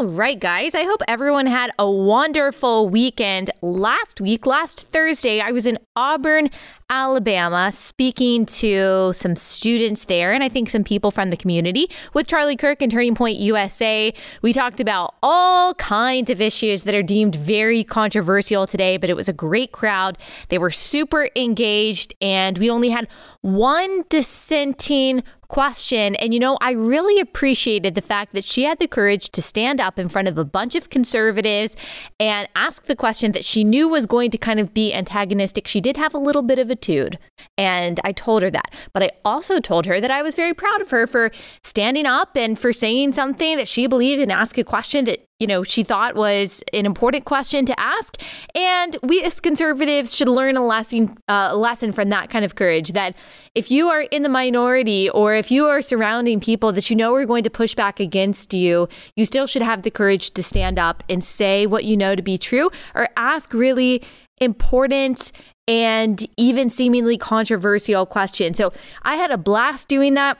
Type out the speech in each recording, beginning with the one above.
All right, guys. I hope everyone had a wonderful weekend. Last week, last Thursday, I was in Auburn, Alabama, speaking to some students there and I think some people from the community with Charlie Kirk and Turning Point USA. We talked about all kinds of issues that are deemed very controversial today, but it was a great crowd. They were super engaged, and we only had one dissenting question. And you know, I really appreciated the fact that she had the courage to stand up in front of a bunch of conservatives and ask the question that she knew was going to kind of be antagonistic. She did have a little bit of attitude, and I told her that. But I also told her that I was very proud of her for standing up and for saying something that she believed and ask a question that you know, she thought was an important question to ask. And we as conservatives should learn a lesson, uh, lesson from that kind of courage that if you are in the minority or if you are surrounding people that you know are going to push back against you, you still should have the courage to stand up and say what you know to be true or ask really important and even seemingly controversial questions. So I had a blast doing that.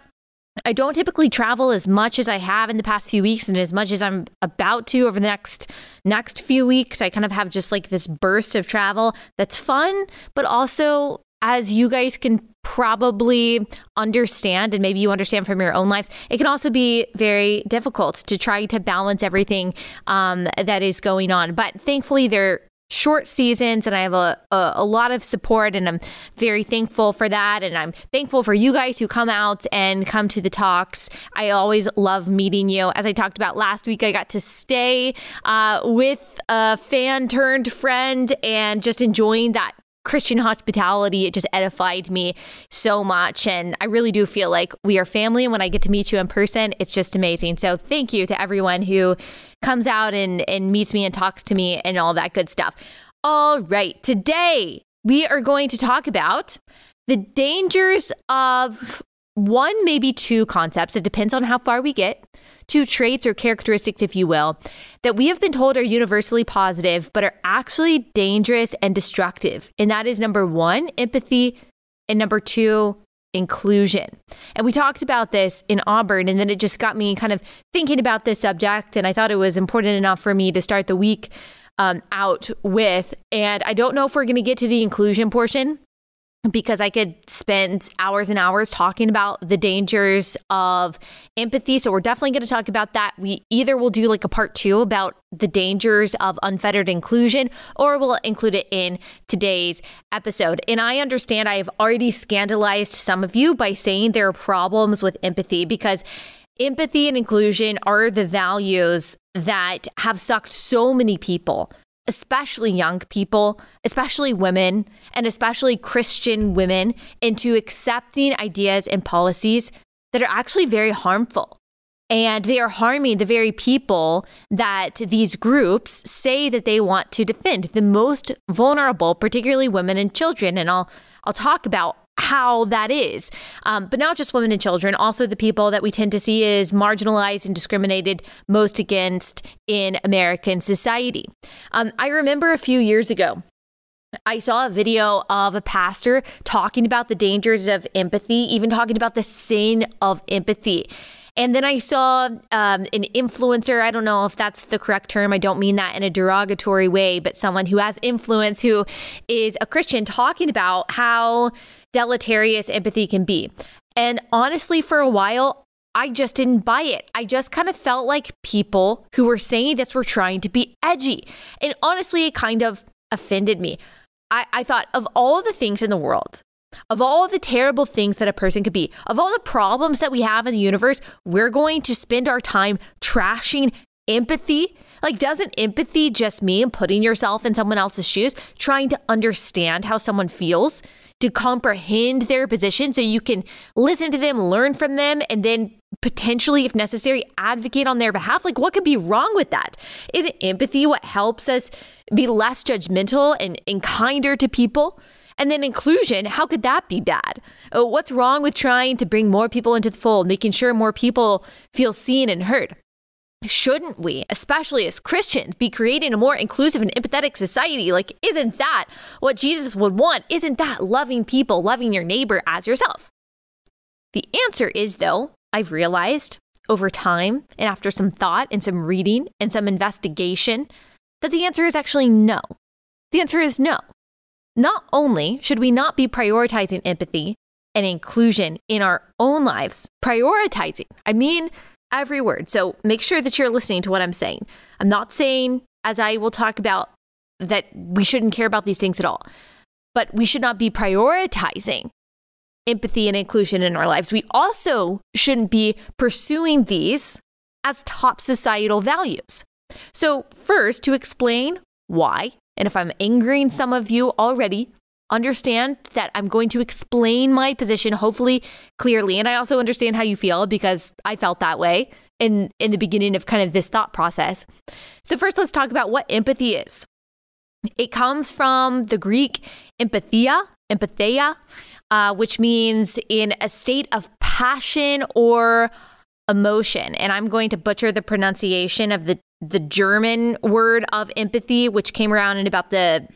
I don't typically travel as much as I have in the past few weeks and as much as I'm about to over the next next few weeks. I kind of have just like this burst of travel that's fun, but also as you guys can probably understand and maybe you understand from your own lives it can also be very difficult to try to balance everything um, that is going on but thankfully there short seasons and I have a, a, a, lot of support and I'm very thankful for that. And I'm thankful for you guys who come out and come to the talks. I always love meeting you. As I talked about last week, I got to stay uh, with a fan turned friend and just enjoying that Christian hospitality, it just edified me so much. And I really do feel like we are family. And when I get to meet you in person, it's just amazing. So thank you to everyone who comes out and, and meets me and talks to me and all that good stuff. All right. Today, we are going to talk about the dangers of one, maybe two concepts. It depends on how far we get two traits or characteristics, if you will, that we have been told are universally positive, but are actually dangerous and destructive. And that is number one, empathy, and number two, inclusion. And we talked about this in Auburn, and then it just got me kind of thinking about this subject. And I thought it was important enough for me to start the week um, out with. And I don't know if we're going to get to the inclusion portion because I could spend hours and hours talking about the dangers of empathy. So we're definitely going to talk about that. We either will do like a part two about the dangers of unfettered inclusion, or we'll include it in today's episode. And I understand I have already scandalized some of you by saying there are problems with empathy because empathy and inclusion are the values that have sucked so many people especially young people, especially women, and especially Christian women, into accepting ideas and policies that are actually very harmful. And they are harming the very people that these groups say that they want to defend, the most vulnerable, particularly women and children. And I'll I'll talk about how that is. Um, but not just women and children, also the people that we tend to see as marginalized and discriminated most against in American society. Um, I remember a few years ago, I saw a video of a pastor talking about the dangers of empathy, even talking about the sin of empathy. And then I saw um, an influencer. I don't know if that's the correct term. I don't mean that in a derogatory way, but someone who has influence, who is a Christian, talking about how deleterious empathy can be. And honestly, for a while, I just didn't buy it. I just kind of felt like people who were saying this were trying to be edgy. And honestly, it kind of offended me. I, I thought of all the things in the world of all the terrible things that a person could be, of all the problems that we have in the universe, we're going to spend our time trashing empathy. Like, doesn't empathy just mean putting yourself in someone else's shoes, trying to understand how someone feels, to comprehend their position so you can listen to them, learn from them, and then potentially, if necessary, advocate on their behalf? Like, what could be wrong with that? Isn't empathy what helps us be less judgmental and, and kinder to people? And then inclusion, how could that be bad? Uh, what's wrong with trying to bring more people into the fold, making sure more people feel seen and heard? Shouldn't we, especially as Christians, be creating a more inclusive and empathetic society? Like, isn't that what Jesus would want? Isn't that loving people, loving your neighbor as yourself? The answer is, though, I've realized, over time and after some thought and some reading and some investigation that the answer is actually no. The answer is no. Not only should we not be prioritizing empathy and inclusion in our own lives, prioritizing, I mean every word. So make sure that you're listening to what I'm saying. I'm not saying, as I will talk about, that we shouldn't care about these things at all, but we should not be prioritizing empathy and inclusion in our lives. We also shouldn't be pursuing these as top societal values. So, first, to explain why, and if I'm angering some of you already, understand that I'm going to explain my position hopefully clearly. And I also understand how you feel because I felt that way in, in the beginning of kind of this thought process. So, first, let's talk about what empathy is. It comes from the Greek empathia, empatheia, uh, which means in a state of passion or emotion. And I'm going to butcher the pronunciation of the the German word of empathy, which came around in about the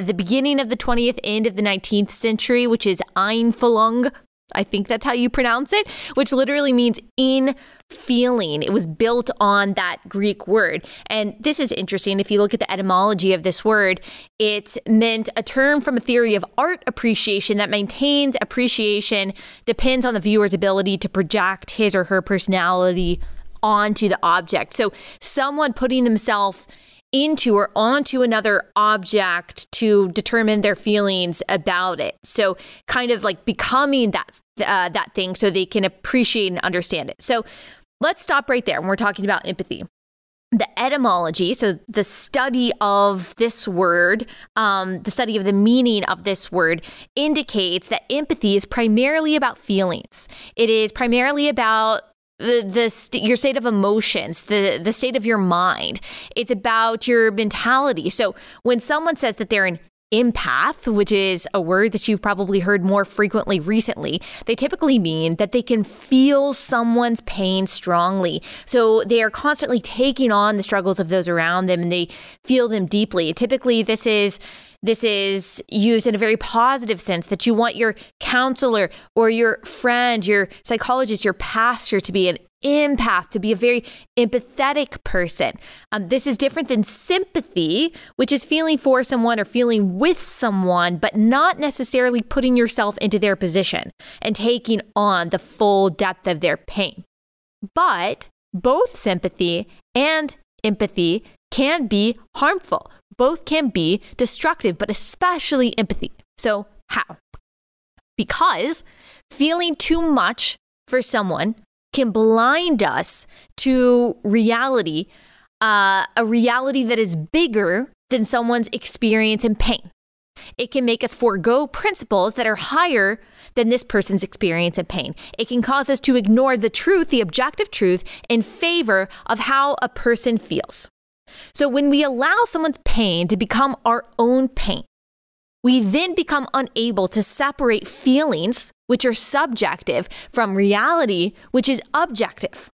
the beginning of the 20th, end of the 19th century, which is Einfühlung. I think that's how you pronounce it, which literally means in feeling. It was built on that Greek word. And this is interesting. If you look at the etymology of this word, it meant a term from a theory of art appreciation that maintains appreciation depends on the viewer's ability to project his or her personality onto the object. So someone putting themselves into or onto another object to determine their feelings about it. So kind of like becoming that uh, that thing so they can appreciate and understand it. So let's stop right there when we're talking about empathy. The etymology, so the study of this word, um, the study of the meaning of this word, indicates that empathy is primarily about feelings. It is primarily about the st- your state of emotions, the the state of your mind. It's about your mentality. So when someone says that they're an empath, which is a word that you've probably heard more frequently recently, they typically mean that they can feel someone's pain strongly. So they are constantly taking on the struggles of those around them and they feel them deeply. Typically, this is this is used in a very positive sense that you want your counselor or your friend, your psychologist, your pastor to be an empath, to be a very empathetic person. Um, this is different than sympathy, which is feeling for someone or feeling with someone, but not necessarily putting yourself into their position and taking on the full depth of their pain. But both sympathy and empathy can be harmful. Both can be destructive, but especially empathy. So, how? Because feeling too much for someone can blind us to reality, uh, a reality that is bigger than someone's experience and pain. It can make us forego principles that are higher than this person's experience and pain. It can cause us to ignore the truth, the objective truth, in favor of how a person feels. So when we allow someone's pain to become our own pain, we then become unable to separate feelings, which are subjective, from reality, which is objective.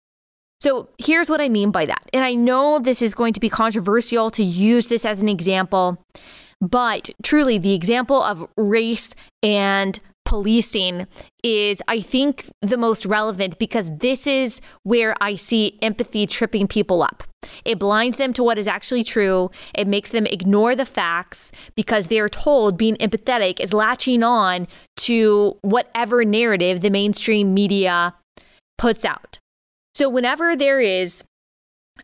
So here's what I mean by that. And I know this is going to be controversial to use this as an example, but truly, the example of race and policing is, I think, the most relevant because this is where I see empathy tripping people up. It blinds them to what is actually true. It makes them ignore the facts because they're told being empathetic is latching on to whatever narrative the mainstream media puts out. So, whenever there is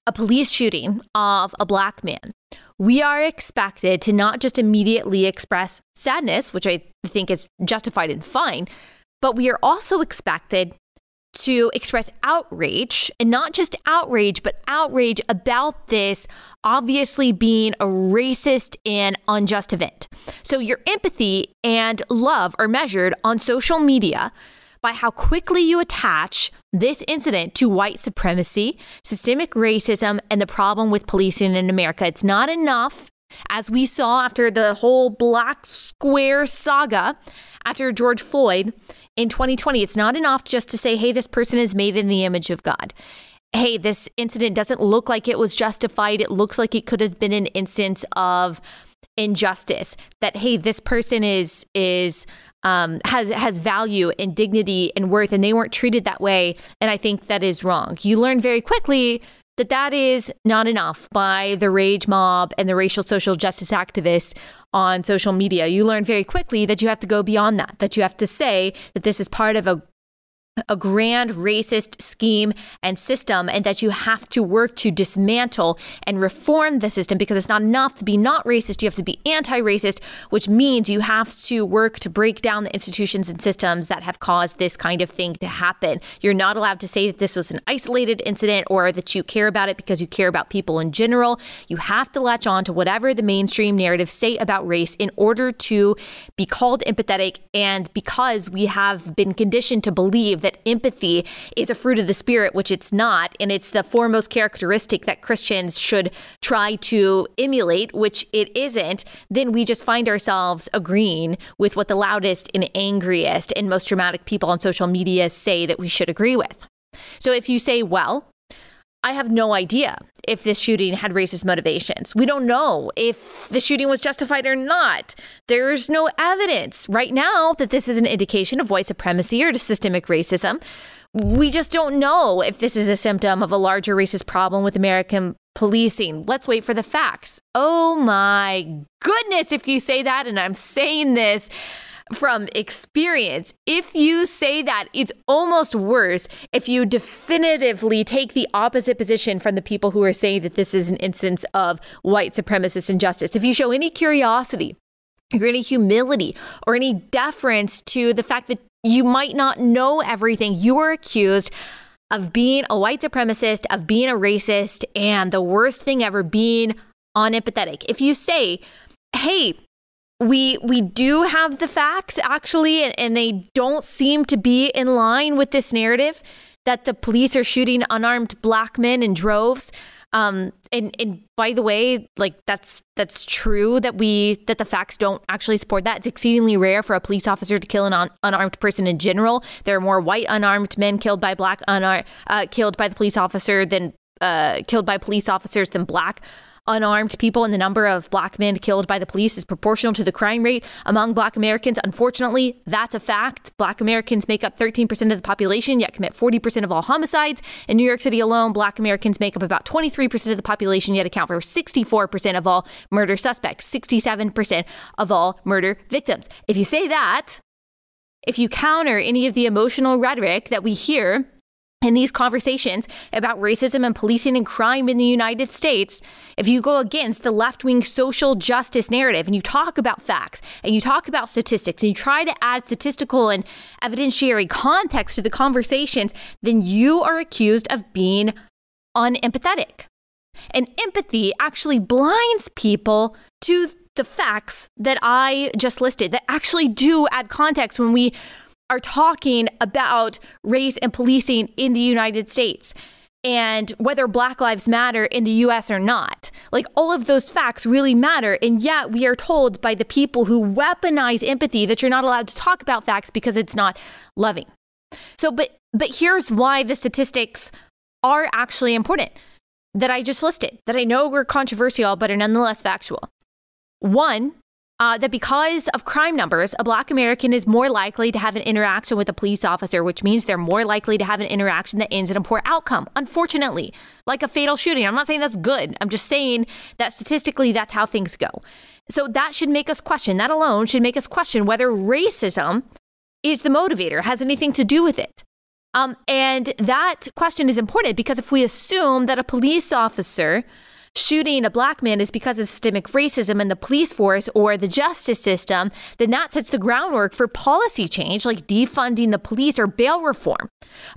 a police shooting of a black man, we are expected to not just immediately express sadness, which I think is justified and fine, but we are also expected to express outrage and not just outrage, but outrage about this obviously being a racist and unjust event. So your empathy and love are measured on social media by how quickly you attach this incident to white supremacy, systemic racism, and the problem with policing in America. It's not enough, as we saw after the whole Black Square saga after George Floyd in 2020. It's not enough just to say, hey, this person is made in the image of God. Hey, this incident doesn't look like it was justified. It looks like it could have been an instance of injustice that hey this person is is um, has has value and dignity and worth and they weren't treated that way and i think that is wrong you learn very quickly that that is not enough by the rage mob and the racial social justice activists on social media. You learn very quickly that you have to go beyond that, that you have to say that this is part of a a grand racist scheme and system, and that you have to work to dismantle and reform the system because it's not enough to be not racist. You have to be anti racist, which means you have to work to break down the institutions and systems that have caused this kind of thing to happen. You're not allowed to say that this was an isolated incident or that you care about it because you care about people in general. You have to latch on to whatever the mainstream narratives say about race in order to be called empathetic and because we have been conditioned to believe that empathy is a fruit of the spirit, which it's not. And it's the foremost characteristic that Christians should try to emulate, which it isn't. Then we just find ourselves agreeing with what the loudest and angriest and most dramatic people on social media say that we should agree with. So if you say, well, I have no idea if this shooting had racist motivations. We don't know if the shooting was justified or not. There's no evidence right now that this is an indication of white supremacy or systemic racism. We just don't know if this is a symptom of a larger racist problem with American policing. Let's wait for the facts. Oh my goodness, if you say that, and I'm saying this from experience. If you say that, it's almost worse if you definitively take the opposite position from the people who are saying that this is an instance of white supremacist injustice. If you show any curiosity, or any humility, or any deference to the fact that you might not know everything, you are accused of being a white supremacist, of being a racist, and the worst thing ever, being unempathetic. If you say, hey, we we do have the facts actually and, and they don't seem to be in line with this narrative that the police are shooting unarmed black men in droves um, and and by the way, like that's that's true that we that the facts don't actually support that. It's exceedingly rare for a police officer to kill an un- unarmed person in general. There are more white unarmed men killed by black unar- uh, killed by the police officer than uh, killed by police officers than black unarmed people and the number of black men killed by the police is proportional to the crime rate among black Americans. Unfortunately, that's a fact. Black Americans make up 13% of the population, yet commit 40% of all homicides. In New York City alone, black Americans make up about 23% of the population, yet account for 64% of all murder suspects, 67% of all murder victims. If you say that, if you counter any of the emotional rhetoric that we hear in these conversations about racism and policing and crime in the United States, if you go against the left wing social justice narrative and you talk about facts and you talk about statistics and you try to add statistical and evidentiary context to the conversations, then you are accused of being unempathetic. And empathy actually blinds people to the facts that I just listed that actually do add context when we are talking about race and policing in the United States and whether Black Lives Matter in the US or not. Like all of those facts really matter. And yet we are told by the people who weaponize empathy that you're not allowed to talk about facts because it's not loving. So, but, but here's why the statistics are actually important that I just listed, that I know were controversial, but are nonetheless factual. One, uh, that because of crime numbers, a black American is more likely to have an interaction with a police officer, which means they're more likely to have an interaction that ends in a poor outcome. Unfortunately, like a fatal shooting. I'm not saying that's good. I'm just saying that statistically, that's how things go. So that should make us question, that alone should make us question whether racism is the motivator, has anything to do with it. Um, and that question is important because if we assume that a police officer shooting a black man is because of systemic racism in the police force or the justice system, then that sets the groundwork for policy change like defunding the police or bail reform,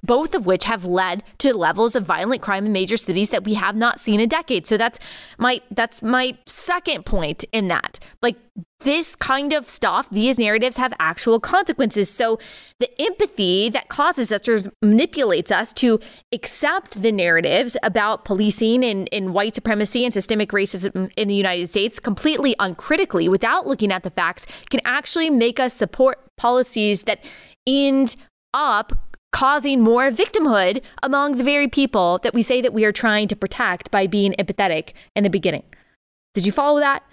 both of which have led to levels of violent crime in major cities that we have not seen in decades. So that's my that's my second point in that. Like this kind of stuff, these narratives have actual consequences. So the empathy that causes us or manipulates us to accept the narratives about policing and, and white supremacy and systemic racism in the United States completely uncritically without looking at the facts can actually make us support policies that end up causing more victimhood among the very people that we say that we are trying to protect by being empathetic in the beginning. Did you follow that?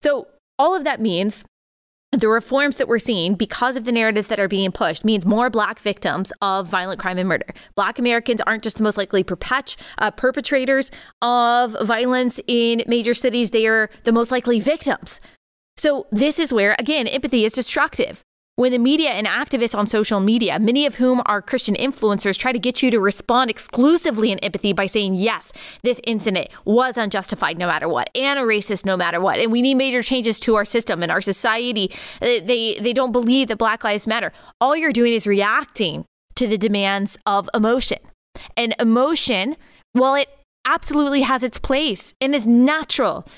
So all of that means the reforms that we're seeing because of the narratives that are being pushed means more black victims of violent crime and murder. Black Americans aren't just the most likely uh, perpetrators of violence in major cities, they are the most likely victims. So, this is where, again, empathy is destructive. When the media and activists on social media, many of whom are Christian influencers, try to get you to respond exclusively in empathy by saying, yes, this incident was unjustified no matter what, and a racist no matter what, and we need major changes to our system and our society. Uh, they, they don't believe that Black Lives Matter. All you're doing is reacting to the demands of emotion. And emotion, while it absolutely has its place and is natural,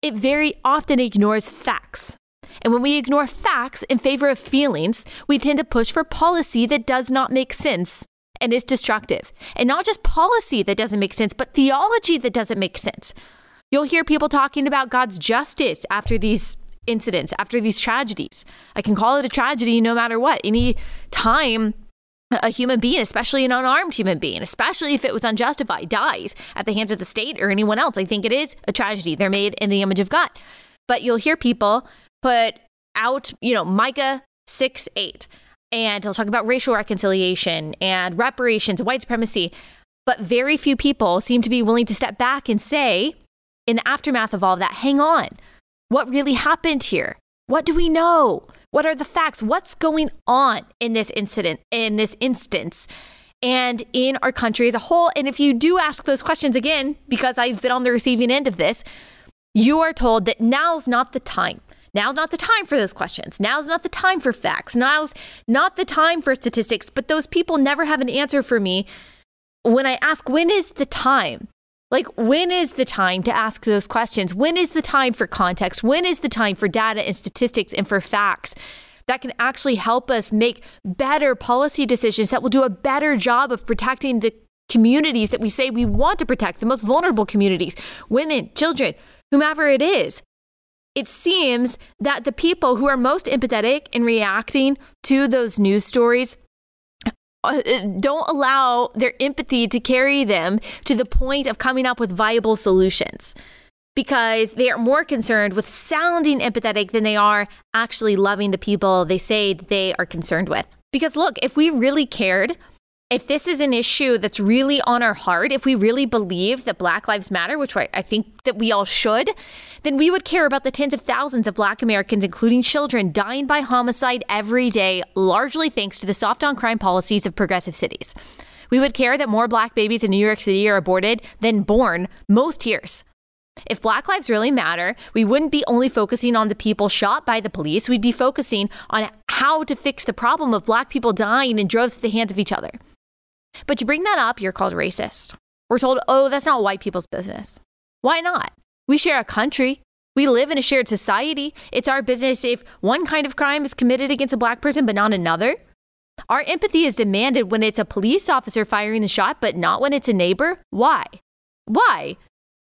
it very often ignores facts. And when we ignore facts in favor of feelings, we tend to push for policy that does not make sense and is destructive. And not just policy that doesn't make sense, but theology that doesn't make sense. You'll hear people talking about God's justice after these incidents, after these tragedies. I can call it a tragedy no matter what. Any time a human being, especially an unarmed human being, especially if it was unjustified, dies at the hands of the state or anyone else, I think it is a tragedy. They're made in the image of God. But you'll hear people put out, you know, Micah 6 8, and he'll talk about racial reconciliation and reparations, white supremacy. But very few people seem to be willing to step back and say, in the aftermath of all of that, hang on, what really happened here? What do we know? What are the facts? What's going on in this incident, in this instance? and in our country as a whole. And if you do ask those questions again, because I've been on the receiving end of this, you are told that now's not the time. Now's not the time for those questions. Now's not the time for facts. Now's not the time for statistics. But those people never have an answer for me when I ask, when is the time? Like, when is the time to ask those questions? When is the time for context? When is the time for data and statistics and for facts that can actually help us make better policy decisions that will do a better job of protecting the communities that we say we want to protect, the most vulnerable communities, women, children, whomever it is? It seems that the people who are most empathetic in reacting to those news stories uh, don't allow their empathy to carry them to the point of coming up with viable solutions because they are more concerned with sounding empathetic than they are actually loving the people they say they are concerned with. Because look, if we really cared if this is an issue that's really on our heart, if we really believe that Black Lives Matter, which I think that we all should, then we would care about the tens of thousands of Black Americans, including children, dying by homicide every day, largely thanks to the soft on crime policies of progressive cities. We would care that more Black babies in New York City are aborted than born most years. If Black Lives really matter, we wouldn't be only focusing on the people shot by the police, we'd be focusing on how to fix the problem of Black people dying in droves at the hands of each other. But you bring that up, you're called racist. We're told, oh, that's not white people's business. Why not? We share a country. We live in a shared society. It's our business if one kind of crime is committed against a black person, but not another. Our empathy is demanded when it's a police officer firing the shot, but not when it's a neighbor. Why? Why?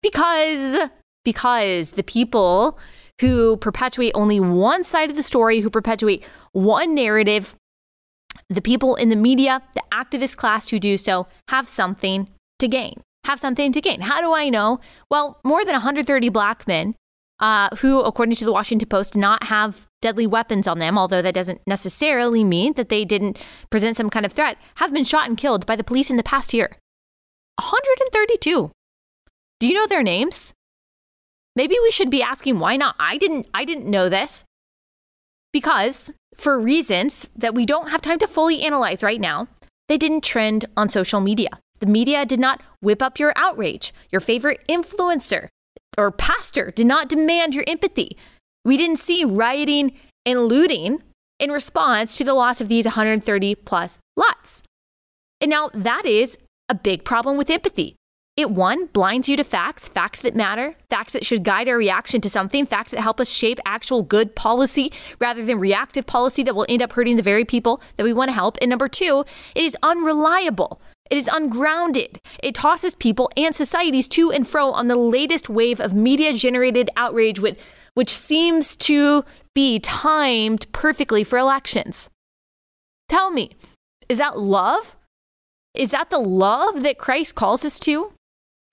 Because because the people who perpetuate only one side of the story, who perpetuate one narrative, the people in the media, the activist class who do so, have something to gain. Have something to gain. How do I know? Well, more than 130 black men uh, who, according to the Washington Post, not have deadly weapons on them, although that doesn't necessarily mean that they didn't present some kind of threat, have been shot and killed by the police in the past year. 132. Do you know their names? Maybe we should be asking why not. I didn't I didn't know this. Because for reasons that we don't have time to fully analyze right now, they didn't trend on social media. The media did not whip up your outrage. Your favorite influencer or pastor did not demand your empathy. We didn't see rioting and looting in response to the loss of these 130 plus lots. And now that is a big problem with empathy. It one blinds you to facts, facts that matter, facts that should guide our reaction to something, facts that help us shape actual good policy rather than reactive policy that will end up hurting the very people that we want to help. And number two, it is unreliable. It is ungrounded. It tosses people and societies to and fro on the latest wave of media generated outrage, which, which seems to be timed perfectly for elections. Tell me, is that love? Is that the love that Christ calls us to?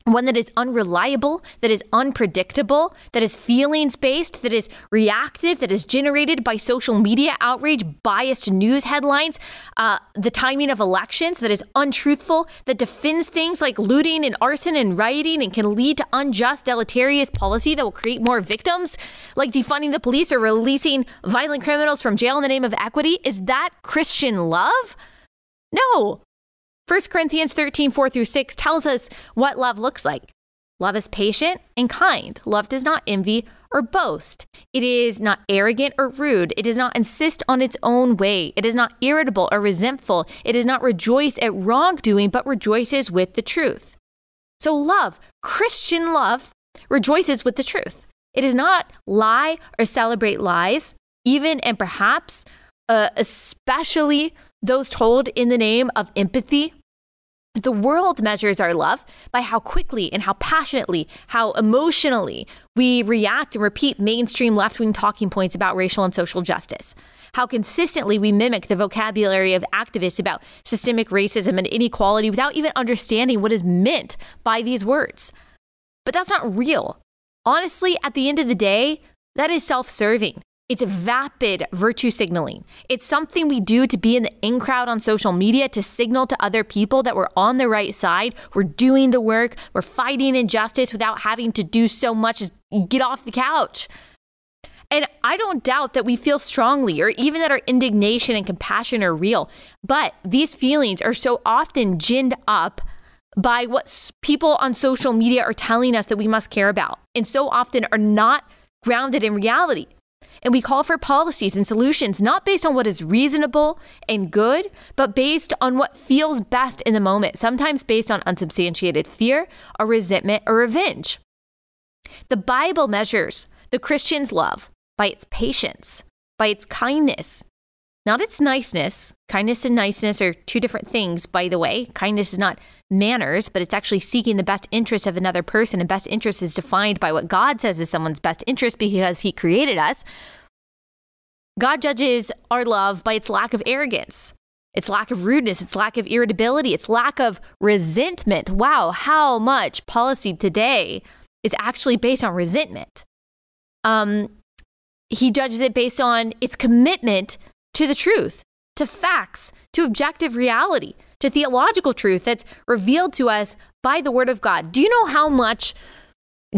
One that is unreliable, that is unpredictable, that is feelings based, that is reactive, that is generated by social media outrage, biased news headlines, uh, the timing of elections, that is untruthful, that defends things like looting and arson and rioting and can lead to unjust, deleterious policy that will create more victims, like defunding the police or releasing violent criminals from jail in the name of equity. Is that Christian love? No, 1 Corinthians 13, 4 through 6 tells us what love looks like. Love is patient and kind. Love does not envy or boast. It is not arrogant or rude. It does not insist on its own way. It is not irritable or resentful. It does not rejoice at wrongdoing, but rejoices with the truth. So, love, Christian love, rejoices with the truth. It does not lie or celebrate lies, even and perhaps, uh, especially those told in the name of empathy the world measures our love by how quickly and how passionately, how emotionally we react and repeat mainstream left wing talking points about racial and social justice. How consistently we mimic the vocabulary of activists about systemic racism and inequality without even understanding what is meant by these words. But that's not real. Honestly, at the end of the day, that is self serving. It's vapid virtue signaling. It's something we do to be in the in crowd on social media to signal to other people that we're on the right side, we're doing the work, we're fighting injustice without having to do so much as get off the couch. And I don't doubt that we feel strongly or even that our indignation and compassion are real, but these feelings are so often ginned up by what people on social media are telling us that we must care about, and so often are not grounded in reality. And we call for policies and solutions not based on what is reasonable and good, but based on what feels best in the moment, sometimes based on unsubstantiated fear or resentment or revenge. The Bible measures the Christian's love by its patience, by its kindness, not its niceness. Kindness and niceness are two different things, by the way. Kindness is not manners, but it's actually seeking the best interest of another person. And best interest is defined by what God says is someone's best interest because He created us. God judges our love by its lack of arrogance, its lack of rudeness, its lack of irritability, its lack of resentment. Wow, how much policy today is actually based on resentment. Um, he judges it based on its commitment to the truth, to facts, to objective reality, to theological truth that's revealed to us by the Word of God. Do you know how much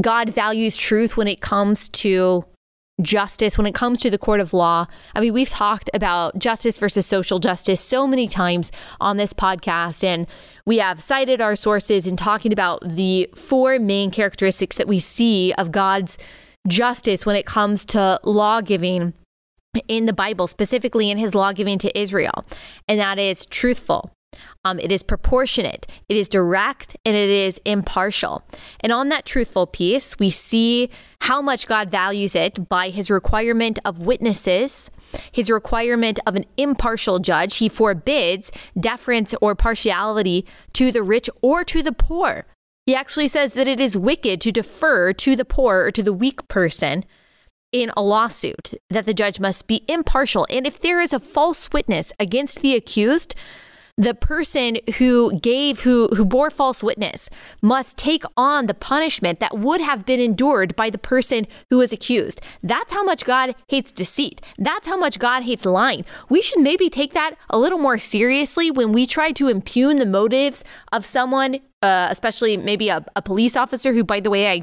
God values truth when it comes to justice, when it comes to the court of law? I mean, we've talked about justice versus social justice so many times on this podcast, and we have cited our sources in talking about the four main characteristics that we see of God's justice when it comes to law giving in the Bible, specifically in his law giving to Israel, and that is truthful. Um, it is proportionate, it is direct, and it is impartial. And on that truthful piece, we see how much God values it by his requirement of witnesses, his requirement of an impartial judge. He forbids deference or partiality to the rich or to the poor. He actually says that it is wicked to defer to the poor or to the weak person in a lawsuit that the judge must be impartial. And if there is a false witness against the accused, the person who gave who who bore false witness must take on the punishment that would have been endured by the person who was accused. That's how much god hates deceit. That's how much god hates lying. We should maybe take that a little more seriously when we try to impugn the motives of someone uh, especially maybe a, a police officer who by the way i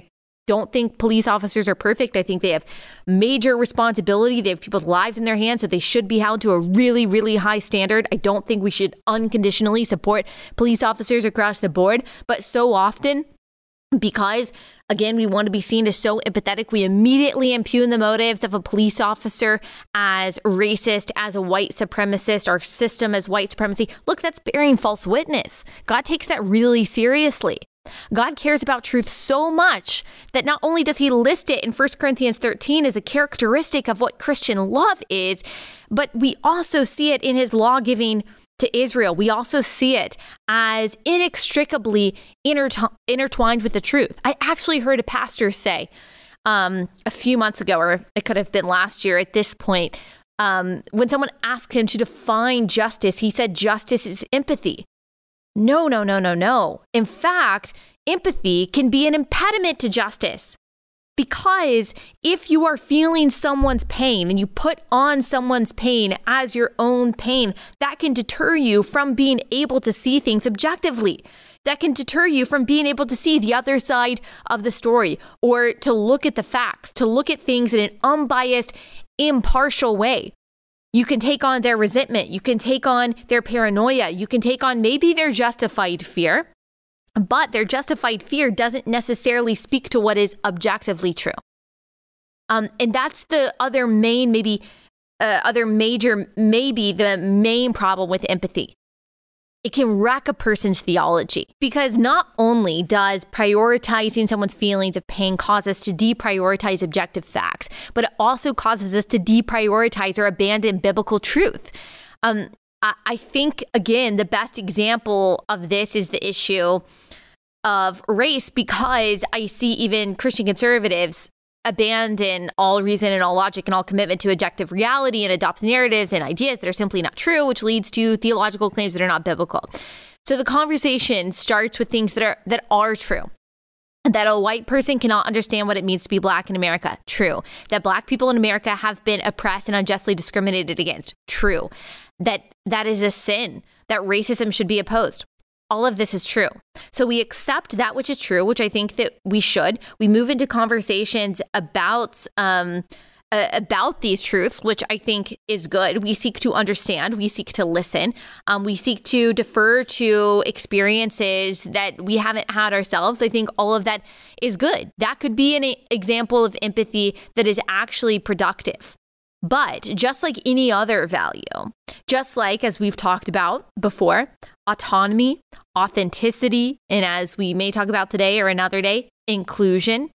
don't think police officers are perfect. I think they have major responsibility. They have people's lives in their hands, so they should be held to a really, really high standard. I don't think we should unconditionally support police officers across the board, but so often, because again we want to be seen as so empathetic we immediately impugn the motives of a police officer as racist as a white supremacist our system as white supremacy look that's bearing false witness god takes that really seriously God cares about truth so much that not only does he list it in 1 Corinthians 13 as a characteristic of what Christian love is, but we also see it in his law giving to Israel. We also see it as inextricably intertwined with the truth. I actually heard a pastor say um, a few months ago, or it could have been last year at this point, um, when someone asked him to define justice, he said justice is empathy. No, no, no, no, no. In fact, empathy can be an impediment to justice. Because if you are feeling someone's pain and you put on someone's pain as your own pain, that can deter you from being able to see things objectively. That can deter you from being able to see the other side of the story or to look at the facts, to look at things in an unbiased, impartial way. You can take on their resentment. You can take on their paranoia. You can take on maybe their justified fear. But their justified fear doesn't necessarily speak to what is objectively true. Um, and that's the other main, maybe, uh, other major, maybe the main problem with empathy. It can wreck a person's theology because not only does prioritizing someone's feelings of pain cause us to deprioritize objective facts, but it also causes us to deprioritize or abandon biblical truth. Um, I think, again, the best example of this is the issue of race because I see even Christian conservatives abandon all reason and all logic and all commitment to objective reality and adopt narratives and ideas that are simply not true, which leads to theological claims that are not biblical. So the conversation starts with things that are that are true. That a white person cannot understand what it means to be black in America. True. That black people in America have been oppressed and unjustly discriminated against. True. That that is a sin. That racism should be opposed all of this is true. So we accept that which is true, which I think that we should. We move into conversations about um, uh, about these truths, which I think is good. We seek to understand, we seek to listen, um, we seek to defer to experiences that we haven't had ourselves. I think all of that is good. That could be an example of empathy that is actually productive. But just like any other value, just like as we've talked about before, autonomy, authenticity, and as we may talk about today or another day, inclusion.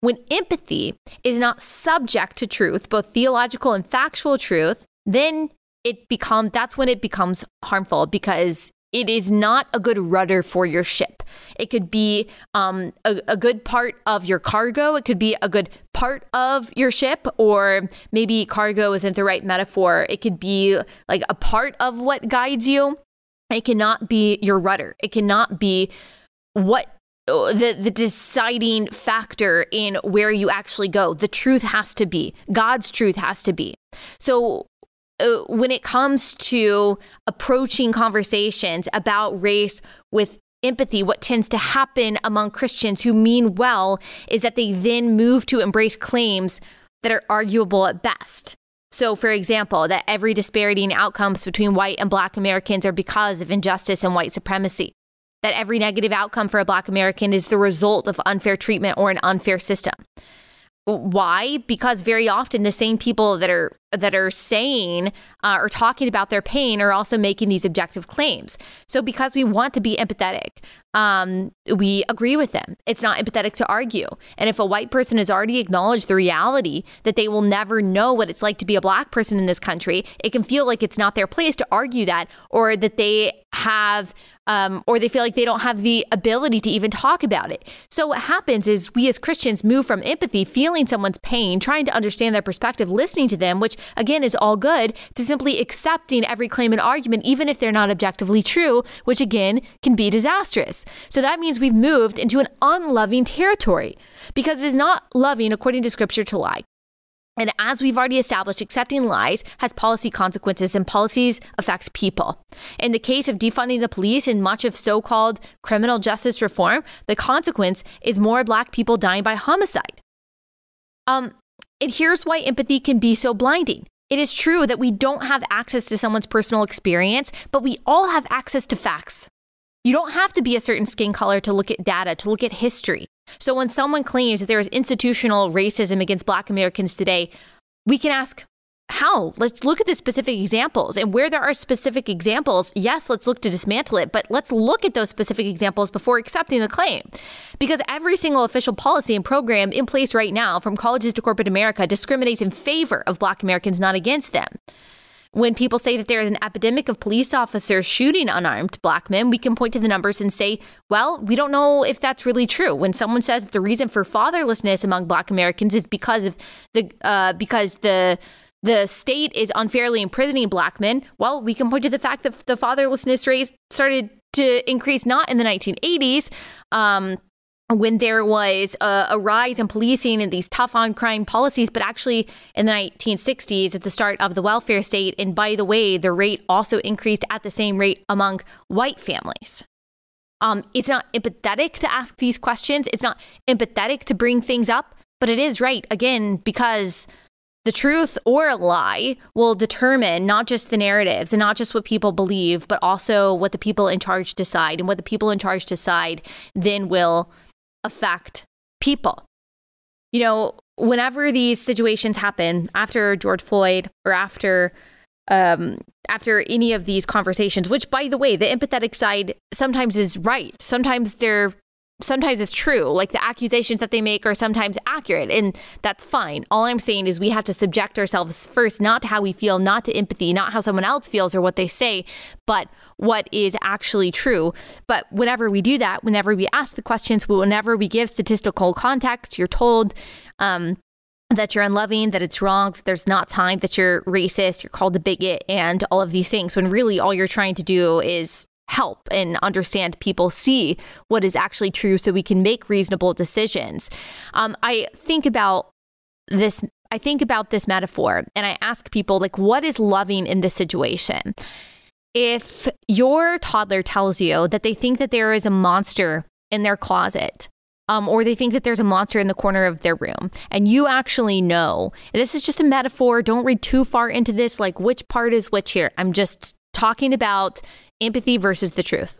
When empathy is not subject to truth, both theological and factual truth, then it becomes that's when it becomes harmful because it is not a good rudder for your ship. It could be um, a, a, good part of your cargo. It could be a good part of your ship, or maybe cargo isn't the right metaphor. It could be like a part of what guides you. It cannot be your rudder. It cannot be what the the deciding factor in where you actually go. The truth has to be God's truth has to be. So Uh, when it comes to approaching conversations about race with empathy, what tends to happen among Christians who mean well is that they then move to embrace claims that are arguable at best. So, for example, that every disparity in outcomes between white and black Americans are because of injustice and white supremacy. That every negative outcome for a black American is the result of unfair treatment or an unfair system. Why? Because very often the same people that are that are saying uh, or talking about their pain are also making these objective claims. So because we want to be empathetic, um, we agree with them. It's not empathetic to argue. And if a white person has already acknowledged the reality that they will never know what it's like to be a black person in this country, it can feel like it's not their place to argue that or that they have um, or they feel like they don't have the ability to even talk about it. So, what happens is we as Christians move from empathy, feeling someone's pain, trying to understand their perspective, listening to them, which again is all good, to simply accepting every claim and argument, even if they're not objectively true, which again can be disastrous. So that means we've moved into an unloving territory because it is not loving, according to scripture, to lie. And as we've already established, accepting lies has policy consequences, and policies affect people. In the case of defunding the police and much of so called criminal justice reform, the consequence is more black people dying by homicide. Um, and here's why empathy can be so blinding. It is true that we don't have access to someone's personal experience, but we all have access to facts. You don't have to be a certain skin color to look at data, to look at history. So when someone claims that there is institutional racism against Black Americans today, we can ask, how? Let's look at the specific examples. And where there are specific examples, yes, let's look to dismantle it, but let's look at those specific examples before accepting the claim. Because every single official policy and program in place right now, from colleges to corporate America, discriminates in favor of Black Americans, not against them. When people say that there is an epidemic of police officers shooting unarmed black men, we can point to the numbers and say, well, we don't know if that's really true. When someone says that the reason for fatherlessness among black Americans is because of the uh, because the the state is unfairly imprisoning black men, well, we can point to the fact that the fatherlessness rate started to increase not in the 1980s. Um, when there was a, a, rise in policing and these tough on crime policies, but actually in the 1960s at the start of the welfare state. And by the way, the rate also increased at the same rate among white families. Um, it's not empathetic to ask these questions. It's not empathetic to bring things up, but it is right, again, because the truth or a lie will determine not just the narratives and not just what people believe, but also what the people in charge decide. And what the people in charge decide then will affect people. You know, whenever these situations happen after George Floyd or after um, after any of these conversations, which by the way, the empathetic side sometimes is right. Sometimes they're sometimes it's true. Like the accusations that they make are sometimes accurate, and that's fine. All I'm saying is we have to subject ourselves first, not to how we feel, not to empathy, not how someone else feels or what they say, but what is actually true. But whenever we do that, whenever we ask the questions, whenever we give statistical context, you're told, um, that you're unloving, that it's wrong, that there's not time, that you're racist, you're called a bigot, and all of these things, when really all you're trying to do is help and understand people see what is actually true so we can make reasonable decisions. Um, I think about this. I think about this metaphor and I ask people, like, what is loving in this situation? If your toddler tells you that they think that there is a monster in their closet, um, or they think that there's a monster in the corner of their room, and you actually know, this is just a metaphor. Don't read too far into this, like which part is which here. I'm just talking about empathy versus the truth.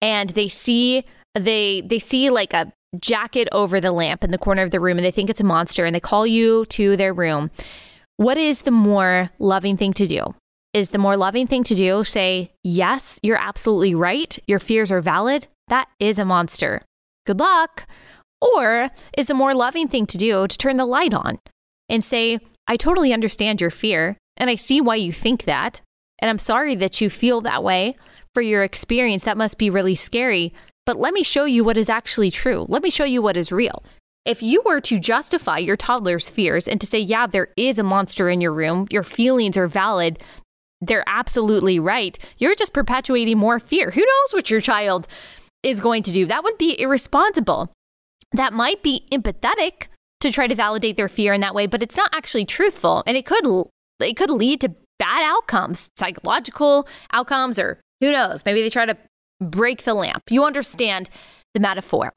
And they see they they see like a jacket over the lamp in the corner of the room and they think it's a monster and they call you to their room. What is the more loving thing to do? Is the more loving thing to do say, "Yes, you're absolutely right. Your fears are valid. That is a monster. Good luck." Or is the more loving thing to do to turn the light on and say, "I totally understand your fear and I see why you think that. And I'm sorry that you feel that way for your experience. That must be really scary. But let me show you what is actually true. Let me show you what is real. If you were to justify your toddler's fears and to say, yeah, there is a monster in your room, your feelings are valid, they're absolutely right, you're just perpetuating more fear. Who knows what your child is going to do? That would be irresponsible. That might be empathetic to try to validate their fear in that way, but it's not actually truthful. And it could it could lead to bad outcomes, psychological outcomes, or who knows, maybe they try to break the lamp. You understand the metaphor.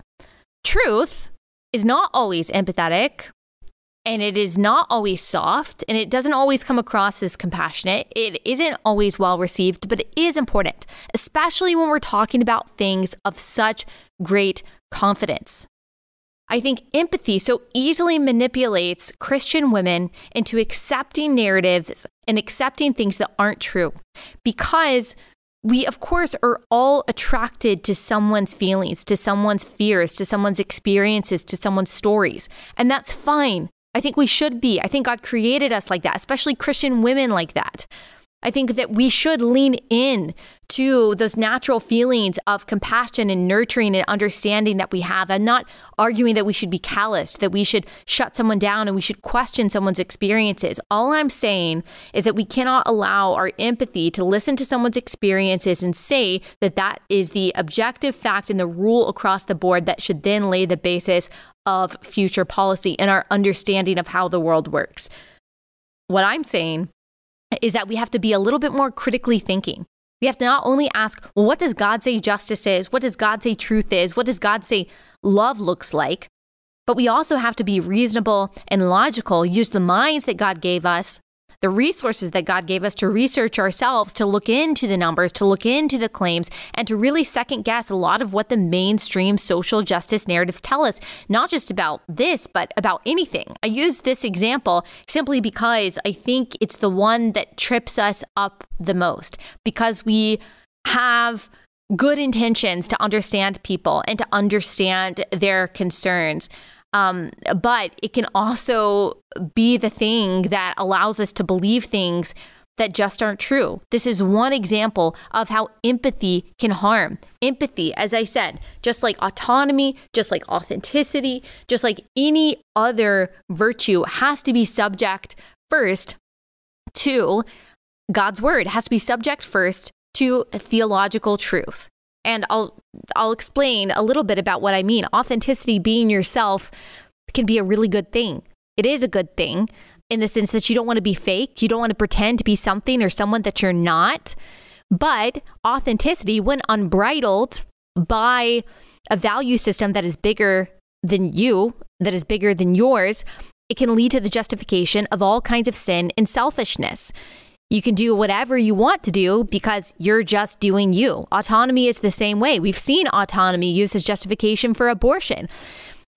Truth is not always empathetic and it is not always soft and it doesn't always come across as compassionate. It isn't always well received, but it is important, especially when we're talking about things of such great confidence. I think empathy so easily manipulates Christian women into accepting narratives and accepting things that aren't true because we, of course, are all attracted to someone's feelings, to someone's fears, to someone's experiences, to someone's stories. And that's fine. I think we should be. I think God created us like that, especially Christian women like that. I think that we should lean in to those natural feelings of compassion and nurturing and understanding that we have. I'm not arguing that we should be calloused, that we should shut someone down and we should question someone's experiences. All I'm saying is that we cannot allow our empathy to listen to someone's experiences and say that that is the objective fact and the rule across the board that should then lay the basis of future policy and our understanding of how the world works. What I'm saying is that we have to be a little bit more critically thinking. We have to not only ask, well, what does God say justice is? What does God say truth is? What does God say love looks like? But we also have to be reasonable and logical, use the minds that God gave us the resources that God gave us to research ourselves, to look into the numbers, to look into the claims, and to really second guess a lot of what the mainstream social justice narratives tell us, not just about this, but about anything. I use this example simply because I think it's the one that trips us up the most because we have good intentions to understand people and to understand their concerns. Um, but it can also be the thing that allows us to believe things that just aren't true. This is one example of how empathy can harm. Empathy, as I said, just like autonomy, just like authenticity, just like any other virtue, has to be subject first to God's word, it has to be subject first to theological truth. And I'll I'll explain a little bit about what I mean. Authenticity being yourself can be a really good thing. It is a good thing in the sense that you don't want to be fake, you don't want to pretend to be something or someone that you're not. But authenticity, when unbridled by a value system that is bigger than you, that is bigger than yours, it can lead to the justification of all kinds of sin and selfishness. You can do whatever you want to do because you're just doing you. Autonomy is the same way. We've seen autonomy used as justification for abortion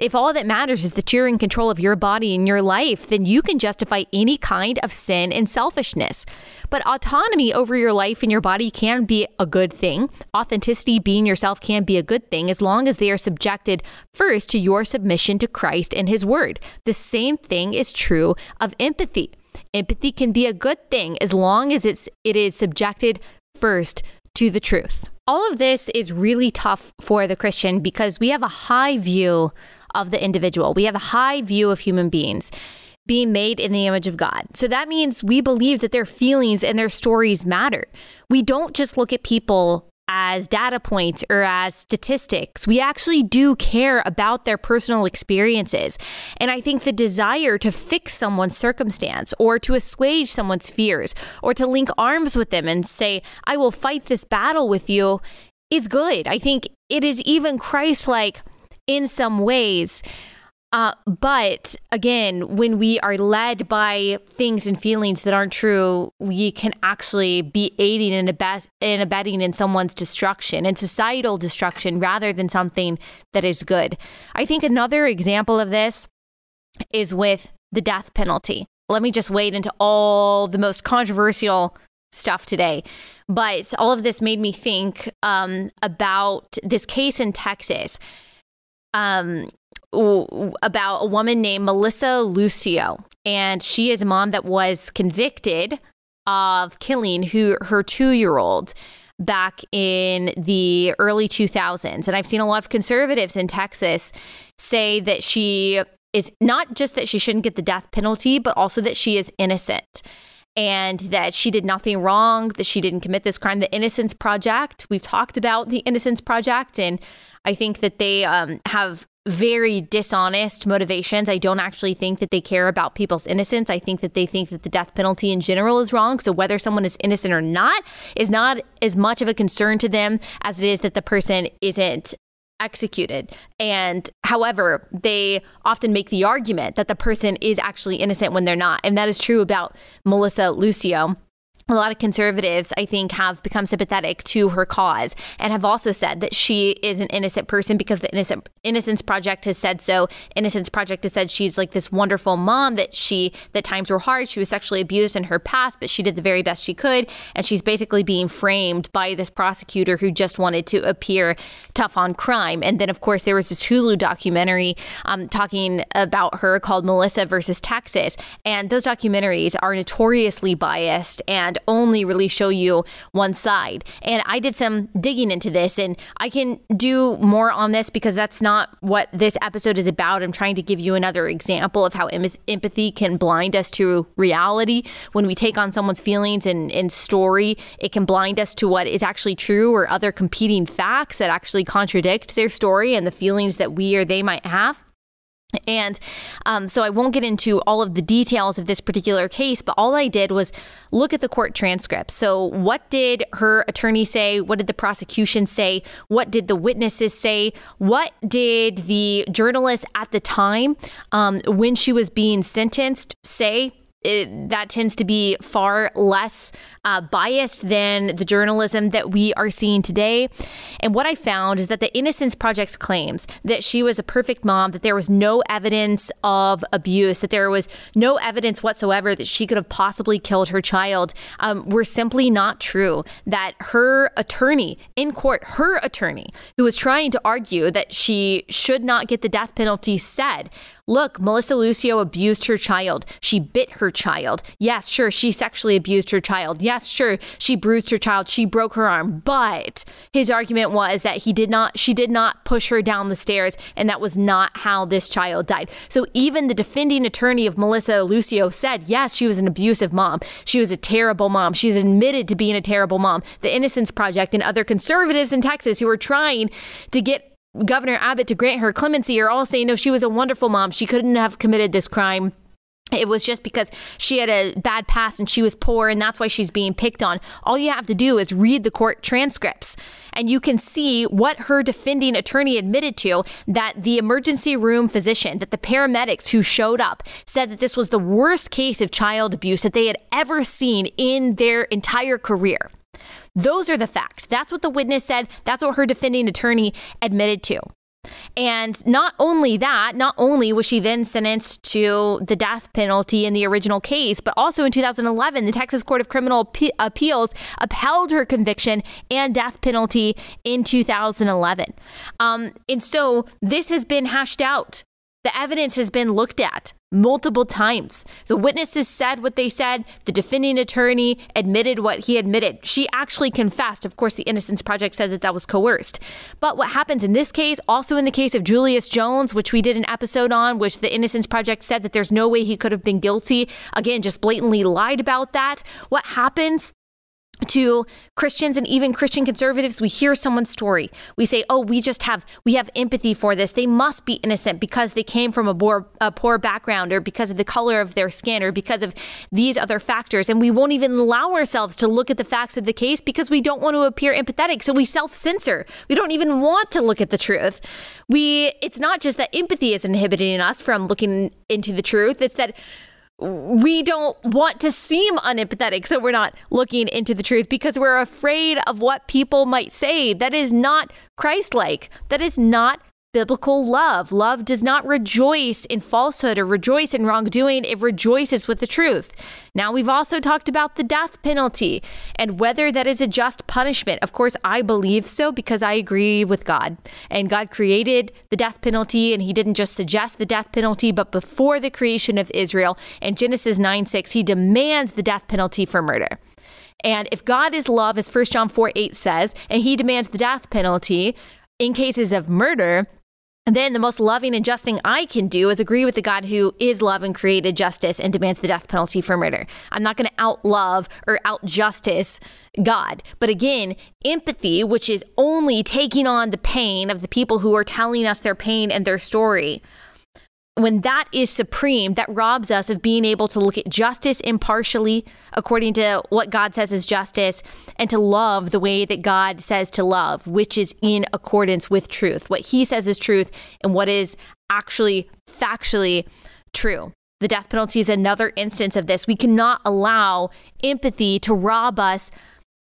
if all that matters is that you're in control of your body and your life, then you can justify any kind of sin and selfishness. But autonomy over your life and your body can be a good thing. Authenticity, being yourself, can be a good thing as long as they are subjected first to your submission to Christ and His Word. The same thing is true of empathy. Empathy can be a good thing as long as it's it is subjected first to the truth. All of this is really tough for the Christian because we have a high view of the individual. We have a high view of human beings being made in the image of God. So that means we believe that their feelings and their stories matter. We don't just look at people as data points or as statistics. We actually do care about their personal experiences. And I think the desire to fix someone's circumstance or to assuage someone's fears or to link arms with them and say, I will fight this battle with you is good. I think it is even Christ like in some ways. Uh, but again, when we are led by things and feelings that aren't true, we can actually be aiding and, abet- and abetting in someone's destruction and societal destruction rather than something that is good. I think another example of this is with the death penalty. Let me just wade into all the most controversial stuff today. But all of this made me think um, about this case in Texas um, about a woman named Melissa Lucio. And she is a mom that was convicted of killing who, her two year old back in the early 2000s. And I've seen a lot of conservatives in Texas say that she is not just that she shouldn't get the death penalty, but also that she is innocent and that she did nothing wrong, that she didn't commit this crime. The Innocence Project, we've talked about the Innocence Project, and I think that they um, have very dishonest motivations. I don't actually think that they care about people's innocence. I think that they think that the death penalty in general is wrong. So whether someone is innocent or not is not as much of a concern to them as it is that the person isn't executed. And however, they often make the argument that the person is actually innocent when they're not. And that is true about Melissa Lucio a lot of conservatives, I think, have become sympathetic to her cause and have also said that she is an innocent person because the Innocent Innocence Project has said so. Innocence Project has said she's like this wonderful mom that she that times were hard. She was sexually abused in her past, but she did the very best she could, and she's basically being framed by this prosecutor who just wanted to appear tough on crime. And then, of course, there was this Hulu documentary um, talking about her called Melissa versus Texas, and those documentaries are notoriously biased and only really show you one side. And I did some digging into this, and I can do more on this because that's not what this episode is about. I'm trying to give you another example of how em- empathy can blind us to reality. When we take on someone's feelings and, and story, it can blind us to what is actually true or other competing facts that actually contradict their story and the feelings that we or they might have. And um, so I won't get into all of the details of this particular case, but all I did was look at the court transcript. So, what did her attorney say? What did the prosecution say? What did the witnesses say? What did the journalist at the time, um, when she was being sentenced, say? It, that tends to be far less uh, biased than the journalism that we are seeing today. And what I found is that the Innocence Project's claims that she was a perfect mom, that there was no evidence of abuse, that there was no evidence whatsoever that she could have possibly killed her child, um, were simply not true. That her attorney in court, her attorney, who was trying to argue that she should not get the death penalty, said, look, Melissa Lucio abused her child. She bit her child. Yes, sure, she sexually abused her child. Yes, sure, she bruised her child. She broke her arm. But his argument was that he did not, she did not push her down the stairs, and that was not how this child died. So even the defending attorney of Melissa Lucio said, yes, she was an abusive mom. She was a terrible mom. She's admitted to being a terrible mom. The Innocence Project and other conservatives in Texas who are trying to get Governor Abbott to grant her clemency are all saying, no, she was a wonderful mom. She couldn't have committed this crime. It was just because she had a bad past and she was poor, and that's why she's being picked on. All you have to do is read the court transcripts, and you can see what her defending attorney admitted to that the emergency room physician, that the paramedics who showed up said that this was the worst case of child abuse that they had ever seen in their entire career. Those are the facts. That's what the witness said. That's what her defending attorney admitted to. And not only that, not only was she then sentenced to the death penalty in the original case, but also in 2011, the Texas Court of Criminal Appeals upheld her conviction and death penalty in 2011. Um, and so this has been hashed out the evidence has been looked at multiple times. The witnesses said what they said. The defending attorney admitted what he admitted. She actually confessed. Of course, the Innocence Project said that that was coerced. But what happens in this case, also in the case of Julius Jones, which we did an episode on, which the Innocence Project said that there's no way he could have been guilty, again, just blatantly lied about that. What happens to Christians and even Christian conservatives, we hear someone's story. We say, "Oh, we just have we have empathy for this. They must be innocent because they came from a poor, a poor background, or because of the color of their skin, or because of these other factors." And we won't even allow ourselves to look at the facts of the case because we don't want to appear empathetic. So we self-censor. We don't even want to look at the truth. We it's not just that empathy is inhibiting us from looking into the truth. It's that we don't want to seem unempathetic, so we're not looking into the truth because we're afraid of what people might say. That is not Christ like. That is not biblical love. Love does not rejoice in falsehood or rejoice in wrongdoing, it rejoices with the truth. Now, we've also talked about the death penalty and whether that is a just punishment. Of course, I believe so because I agree with God. And God created the death penalty, and He didn't just suggest the death penalty, but before the creation of Israel, in Genesis 9 6, He demands the death penalty for murder. And if God is love, as 1 John 4 8 says, and he demands the death penalty in cases of murder, and then the most loving and just thing I can do is agree with the God who is love and created justice and demands the death penalty for murder. I'm not going to out love or out justice God. But again, empathy, which is only taking on the pain of the people who are telling us their pain and their story, when that is supreme, that robs us of being able to look at justice impartially, according to what God says is justice, and to love the way that God says to love, which is in accordance with truth. What He says is truth, and what is actually factually true. The death penalty is another instance of this. We cannot allow empathy to rob us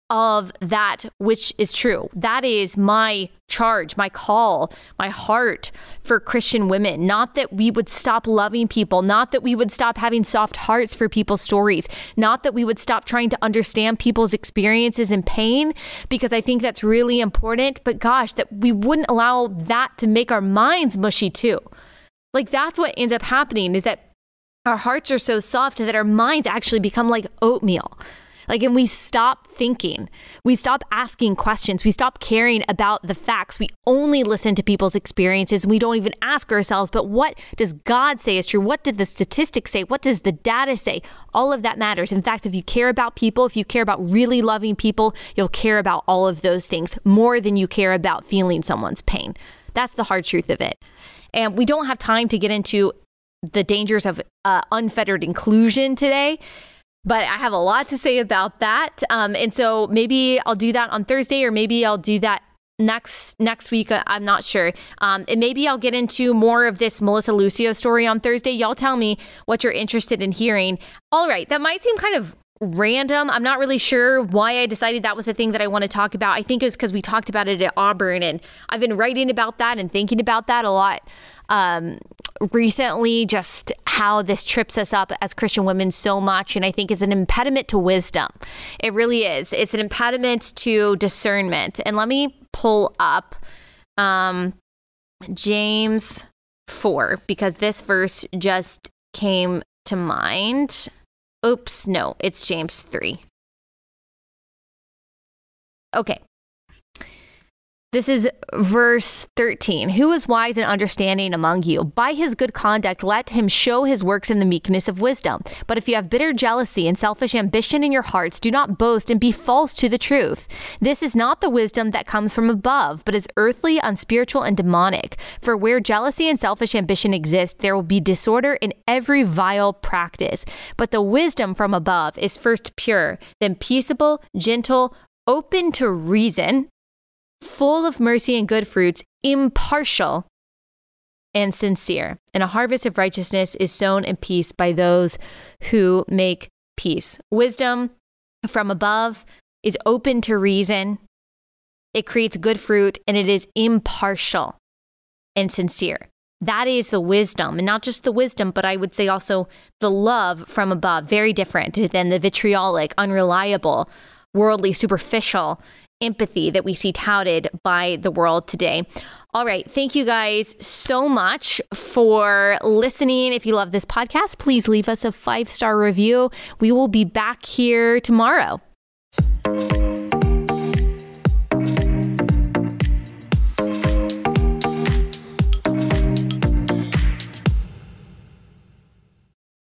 of that which is true. That is my charge, my call, my heart for Christian women. Not that we would stop loving people, not that we would stop having soft hearts for people's stories, not that we would stop trying to understand people's experiences and pain, because I think that's really important. But gosh, that we wouldn't allow that to make our minds mushy too. Like that's what ends up happening is that our hearts are so soft that our minds actually become like oatmeal. Like, and we stop thinking. We stop asking questions. We stop caring about the facts. We only listen to people's experiences. We don't even ask ourselves, but what does God say is true? What did the statistics say? What does the data say? All of that matters. In fact, if you care about people, if you care about really loving people, you'll care about all of those things more than you care about feeling someone's pain. That's the hard truth of it. And we don't have time to get into the dangers of uh, unfettered inclusion today but I have a lot to say about that. Um, and so maybe I'll do that on Thursday, or maybe I'll do that next next week. I'm not sure. Um, and maybe I'll get into more of this Melissa Lucio story on Thursday. Y'all tell me what you're interested in hearing. All right, that might seem kind of random. I'm not really sure why I decided that was the thing that I want to talk about. I think it was because we talked about it at Auburn, and I've been writing about that and thinking about that a lot um, recently, just how this trips us up as Christian women so much, and I think is an impediment to wisdom. It really is. It's an impediment to discernment. And let me pull up um, James 4 because this verse just came to mind. Oops, no, it's James 3. Okay. This is verse 13. Who is wise and understanding among you? By his good conduct, let him show his works in the meekness of wisdom. But if you have bitter jealousy and selfish ambition in your hearts, do not boast and be false to the truth. This is not the wisdom that comes from above, but is earthly, unspiritual, and demonic. For where jealousy and selfish ambition exist, there will be disorder in every vile practice. But the wisdom from above is first pure, then peaceable, gentle, open to reason full of mercy and good fruits, impartial and sincere. And a harvest of righteousness is sown in peace by those who make peace. Wisdom from above is open to reason, it creates good fruit, and it is impartial and sincere. That is the wisdom, and not just the wisdom, but I would say also the love from above, very different than the vitriolic, unreliable, worldly, superficial empathy that we see touted by the world today. All right. Thank you guys so much for listening. If you love this podcast, please leave us a five star review. We will be back here tomorrow.